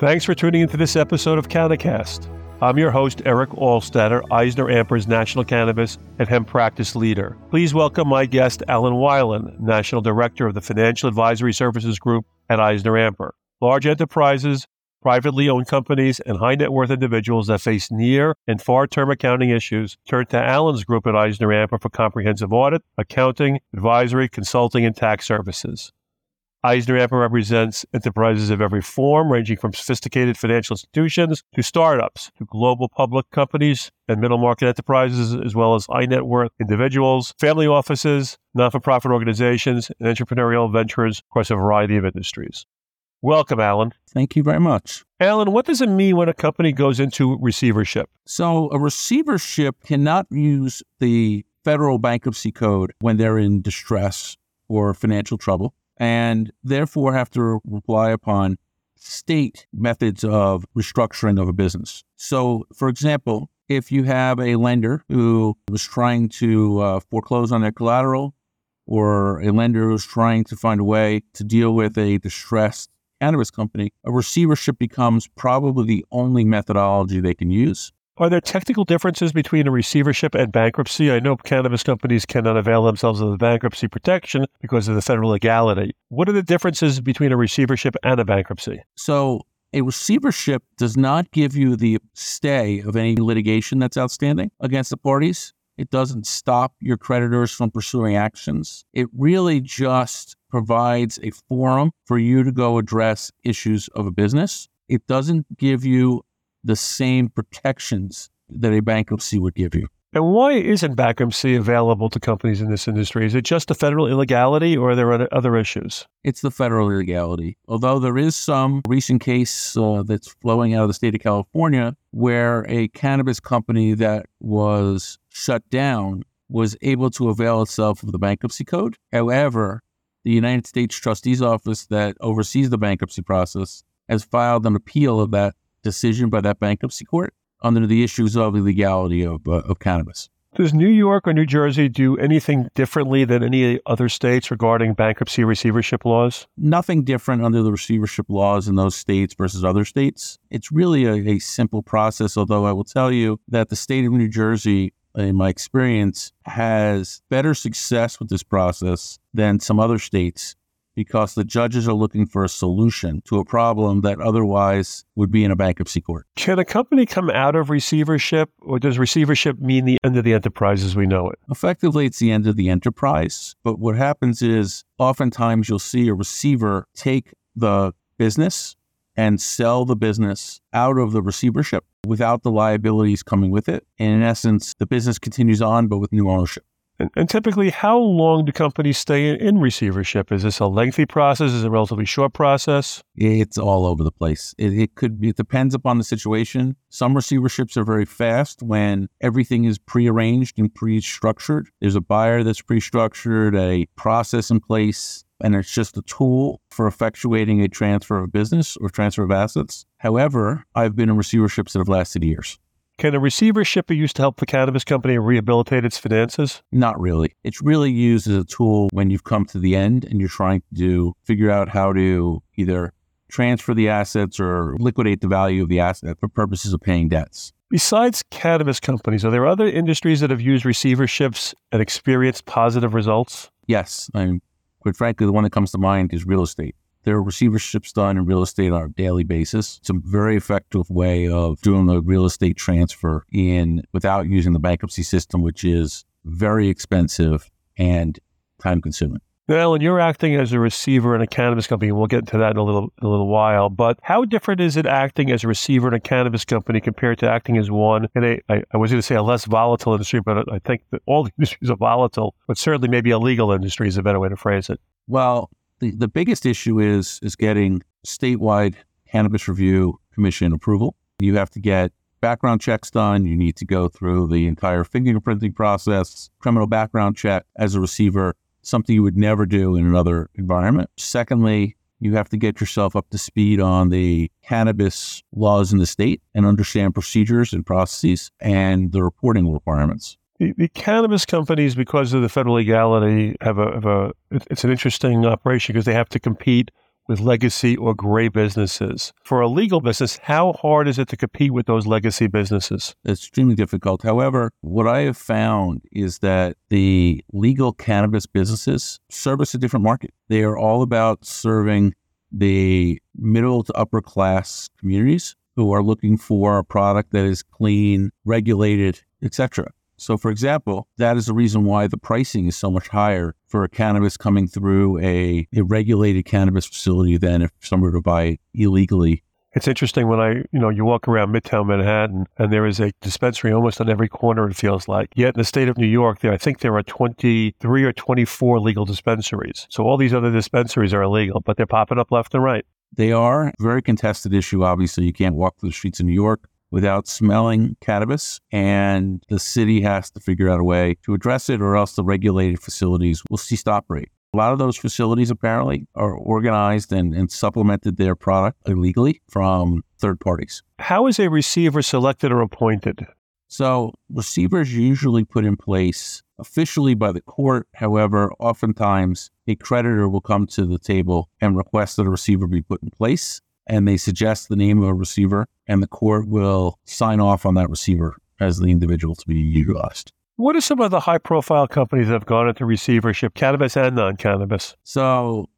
Thanks for tuning into this episode of CannaCast. I'm your host, Eric Altstadter, Eisner Amper's National Cannabis and Hemp Practice Leader. Please welcome my guest, Allen Wilen, National Director of the Financial Advisory Services Group at EisnerAmper. Large enterprises, privately owned companies, and high net worth individuals that face near and far term accounting issues turn to Allen's group at EisnerAmper for comprehensive audit, accounting, advisory, consulting, and tax services. EisnerAmper represents enterprises of every form, ranging from sophisticated financial institutions to startups, to global public companies and middle market enterprises, as well as high net worth individuals, family offices, non for profit organizations, and entrepreneurial ventures across a variety of industries. Welcome, Allen. Thank you very much. Allen, what does it mean when a company goes into receivership? So, a receivership cannot use the federal bankruptcy code when they're in distress or financial trouble and therefore have to rely upon state methods of restructuring of a business. So, for example, if you have a lender who was trying to uh, foreclose on their collateral, or a lender who's trying to find a way to deal with a distressed cannabis company, a receivership becomes probably the only methodology they can use. Are there technical differences between a receivership and bankruptcy? I know cannabis companies cannot avail themselves of the bankruptcy protection because of the federal legality. What are the differences between a receivership and a bankruptcy? So, a receivership does not give you the stay of any litigation that's outstanding against the parties. It doesn't stop your creditors from pursuing actions. It really just provides a forum for you to go address issues of a business. It doesn't give you the same protections that a bankruptcy would give you. And why isn't bankruptcy available to companies in this industry? Is it just the federal illegality or are there other issues? It's the federal illegality. Although there is some recent case uh, that's flowing out of the state of California where a cannabis company that was shut down was able to avail itself of the bankruptcy code. However, the United States Trustee's Office that oversees the bankruptcy process has filed an appeal of that decision by that bankruptcy court under the issues of illegality of, uh, of cannabis. Does New York or New Jersey do anything differently than any other states regarding bankruptcy receivership laws? Nothing different under the receivership laws in those states versus other states. It's really a, a simple process, although I will tell you that the state of New Jersey, in my experience, has better success with this process than some other states because the judges are looking for a solution to a problem that otherwise would be in a bankruptcy court. Can a company come out of receivership, or does receivership mean the end of the enterprise as we know it? Effectively, it's the end of the enterprise. But what happens is oftentimes you'll see a receiver take the business and sell the business out of the receivership without the liabilities coming with it. And in essence, the business continues on, but with new ownership. And, and, typically, how long do companies stay in, in, receivership? Is this a lengthy process? Is it a relatively short process? It's all over the place. It, it could be, it depends upon the situation. Some receiverships are very fast when everything is prearranged and pre structured. There's a buyer that's pre structured, a process in place, and it's just a tool for effectuating a transfer of business or transfer of assets. However, I've been in receiverships that have lasted years. Can a receivership be used to help the cannabis company rehabilitate its finances? Not really. It's really used as a tool when you've come to the end and you're trying to do, figure out how to either transfer the assets or liquidate the value of the asset for purposes of paying debts. Besides cannabis companies, are there other industries that have used receiverships and experienced positive results? Yes. I mean, quite frankly, the one that comes to mind is real estate. There are receiverships done in real estate on a daily basis. It's a very effective way of doing the real estate transfer in without using the bankruptcy system, which is very expensive and time consuming. Now, and you're acting as a receiver in a cannabis company, we'll get into that in a little in a little while. But how different is it acting as a receiver in a cannabis company compared to acting as one in a I, I was going to say a less volatile industry, but I think that all the industries are volatile, but certainly maybe a legal industry is a better way to phrase it. Well, the, the biggest issue is is getting statewide cannabis review commission approval. You have to get background checks done. You need to go through the entire fingerprinting process, criminal background check as a receiver, something you would never do in another environment. Secondly, you have to get yourself up to speed on the cannabis laws in the state and understand procedures and processes and the reporting requirements. The, the, cannabis companies, because of the federal legality, have a, have a it's an interesting operation because they have to compete with legacy or gray businesses. For a legal business, how hard is it to compete with those legacy businesses? It's extremely difficult. However, what I have found is that the legal cannabis businesses service a different market. They are all about serving the middle to upper class communities who are looking for a product that is clean, regulated, etc. So, for example, that is the reason why the pricing is so much higher for a cannabis coming through a, a regulated cannabis facility than if someone were to buy it illegally. It's interesting when I, you know, you walk around Midtown Manhattan and there is a dispensary almost on every corner, it feels like. Yet in the state of New York, there, I think there are 23 or 24 legal dispensaries. So all these other dispensaries are illegal, but they're popping up left and right. They are very contested issue. Obviously, you can't walk through the streets of New York without smelling cannabis. And the city has to figure out a way to address it, or else the regulated facilities will cease to operate. A lot of those facilities apparently are organized and, and supplemented their product illegally from third parties. How is a receiver selected or appointed? So, receivers usually put in place officially by the court. However, oftentimes a creditor will come to the table and request that a receiver be put in place and they suggest the name of a receiver, and the court will sign off on that receiver as the individual to be utilized. What are some of the high profile companies that have gone into receivership, cannabis and non cannabis? So,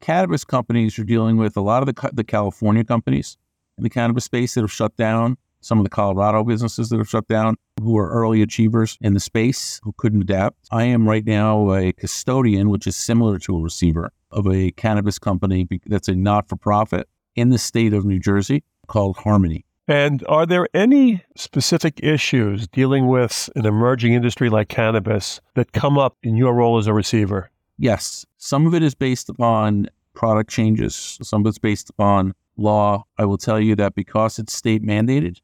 cannabis companies are dealing with a lot of the, the California companies in the cannabis space that have shut down, some of the Colorado businesses that have shut down, who are early achievers in the space who couldn't adapt. I am right now a custodian, which is similar to a receiver of a cannabis company that's a not for profit in the state of New Jersey called Harmony. And are there any specific issues dealing with an emerging industry like cannabis that come up in your role as a receiver? Yes. Some of it is based upon product changes, some of it's based upon law. I will tell you that because it's state mandated,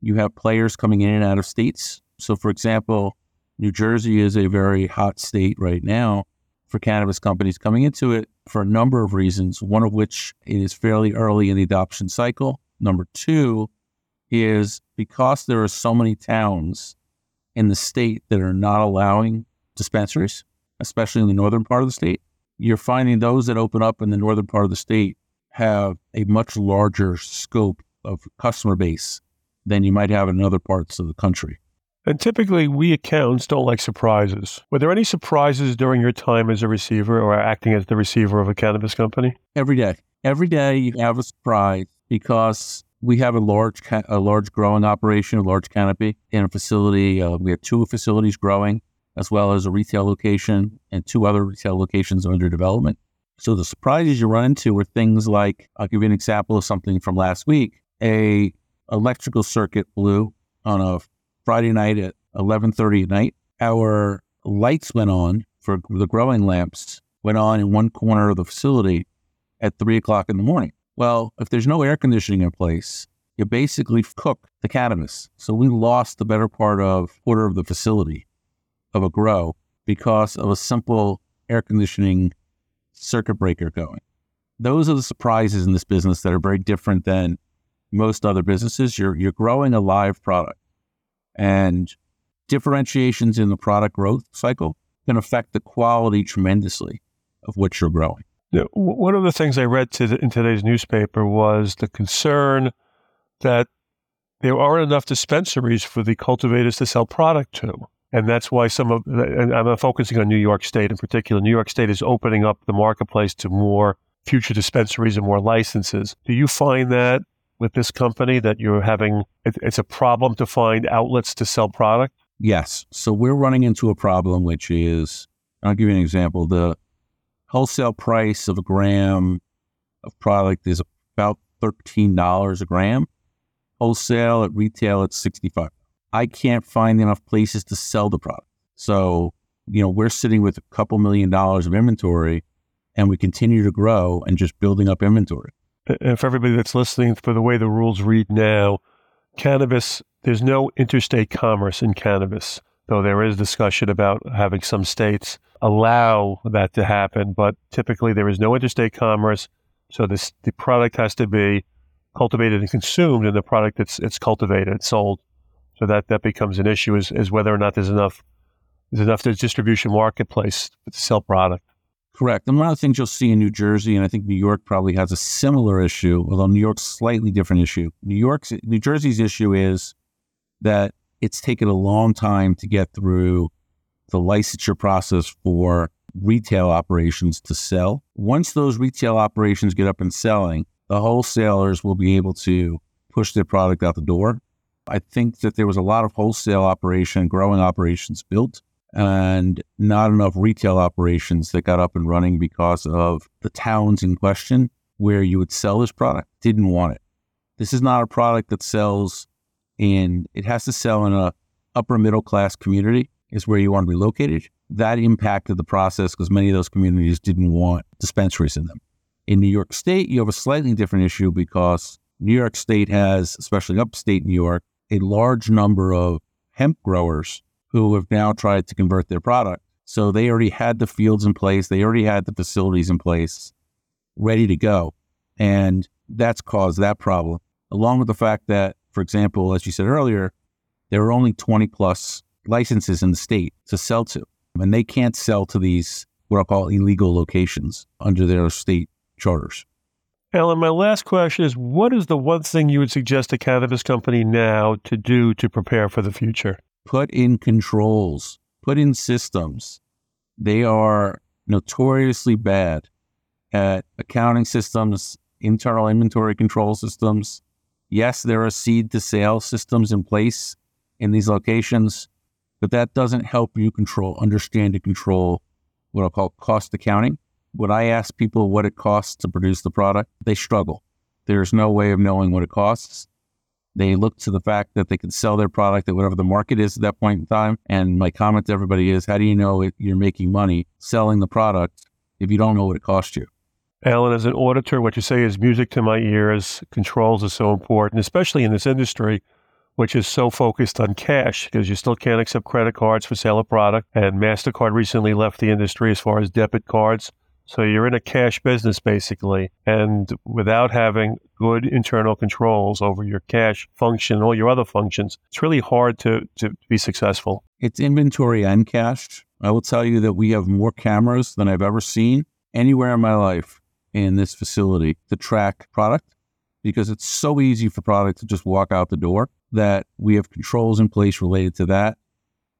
you have players coming in and out of states. So, for example, New Jersey is a very hot state right now for cannabis companies coming into it for a number of reasons, one of which is fairly early in the adoption cycle. Number two is because there are so many towns in the state that are not allowing dispensaries, especially in the northern part of the state, you're finding those that open up in the northern part of the state have a much larger scope of customer base than you might have in other parts of the country. And typically, we accountants don't like surprises. Were there any surprises during your time as a receiver or acting as the receiver of a cannabis company? Every day. Every day you have a surprise because we have a large a large growing operation, a large canopy in a facility. Uh, we have two facilities growing, as well as a retail location and two other retail locations under development. So the surprises you run into are things like I'll give you an example of something from last week. A electrical circuit blew on a Friday night at 11:30 at night. Our lights went on for the growing lamps went on in one corner of the facility at three o'clock in the morning. Well, if there's no air conditioning in place, you basically cook the cannabis. So we lost the better part of quarter of the facility of a grow because of a simple air conditioning circuit breaker going. Those are the surprises in this business that are very different than most other businesses. You're you're growing a live product and differentiations in the product growth cycle can affect the quality tremendously of what you're growing. One of the things I read to the, in today's newspaper was the concern that there aren't enough dispensaries for the cultivators to sell product to. And that's why some of, I'm focusing on New York State in particular. New York State is opening up the marketplace to more future dispensaries and more licenses. Do you find that with this company that you're having it's a problem to find outlets to sell product? Yes. So we're running into a problem, which is I'll give you an example. The wholesale price of a gram of product is about $13 a gram. Wholesale at retail, it's 65 I can't find enough places to sell the product. So, you know, we're sitting with a couple million dollars of inventory and we continue to grow and just building up inventory Uh, for everybody that's listening, for the way the rules read now, cannabis, there's no interstate commerce in cannabis, though there is discussion about having some states allow that to happen. But typically, there is no interstate commerce. So this, the product has to be cultivated and consumed in the product that's it's cultivated, sold. So that, that becomes an issue is, is whether or not there's enough there's enough distribution marketplace to sell product. Correct. And one of the things you'll see in New Jersey, and I think New York probably has a similar issue, although New York's slightly different issue. New York's New Jersey's issue is that it's taken a long time to get through the licensure process for retail operations to sell. Once those retail operations get up and selling, the wholesalers will be able to push their product out the door. I think that there was a lot of wholesale operation, growing operations built and not enough retail operations that got up and running because of the towns in question where you would sell this product didn't want it. This is not a product that sells in it has to sell in a upper middle class community is where you want to be located. That impacted the process because many of those communities didn't want dispensaries in them. In New York State, you have a slightly different issue because New York State has, especially upstate New York, a large number of hemp growers who have now tried to convert their product. So they already had the fields in place, they already had the facilities in place, ready to go. And that's caused that problem, along with the fact that, for example, as you said earlier, there are only 20 plus licenses in the state to sell to, and they can't sell to these what I'll call illegal locations under their state charters. Allen, my last question is what is the one thing you would suggest a cannabis company now to do to prepare for the future? Put in controls, put in systems. They are notoriously bad at accounting systems, internal inventory control systems. Yes, there are seed to sale systems in place in these locations, but that doesn't help you control, understand and control what I'll call cost accounting. When I ask people what it costs to produce the product, they struggle. There's no way of knowing what it costs. They look to the fact that they can sell their product at whatever the market is at that point in time. And my comment to everybody is, how do you know you're making money selling the product if you don't know what it cost you? Allen, as an auditor, what you say is music to my ears. Controls are so important, especially in this industry, which is so focused on cash because you still can't accept credit cards for sale of product. And MasterCard recently left the industry as far as debit cards. So you're in a cash business basically. And without having good internal controls over your cash function, all your other functions, it's really hard to, to be successful. It's inventory and cash. I will tell you that we have more cameras than I've ever seen anywhere in my life in this facility to track product because it's so easy for product to just walk out the door that we have controls in place related to that.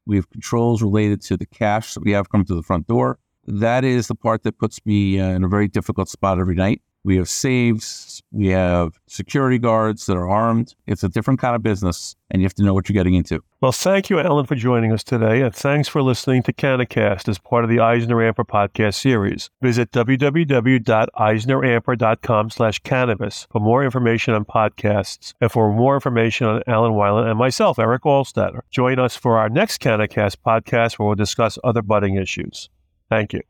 We have controls related to the cash that we have come to the front door that is the part that puts me uh, in a very difficult spot every night. We have safes. we have security guards that are armed. It's a different kind of business, and you have to know what you're getting into. Well, thank you, Allen, for joining us today, and thanks for listening to CannaCast as part of the EisnerAmper podcast series. Visit www.eisneramper.com slash cannabis for more information on podcasts and for more information on Allen Wilen and myself, Eric Altstadter. Join us for our next CannaCast podcast where we'll discuss other budding issues. Thank you.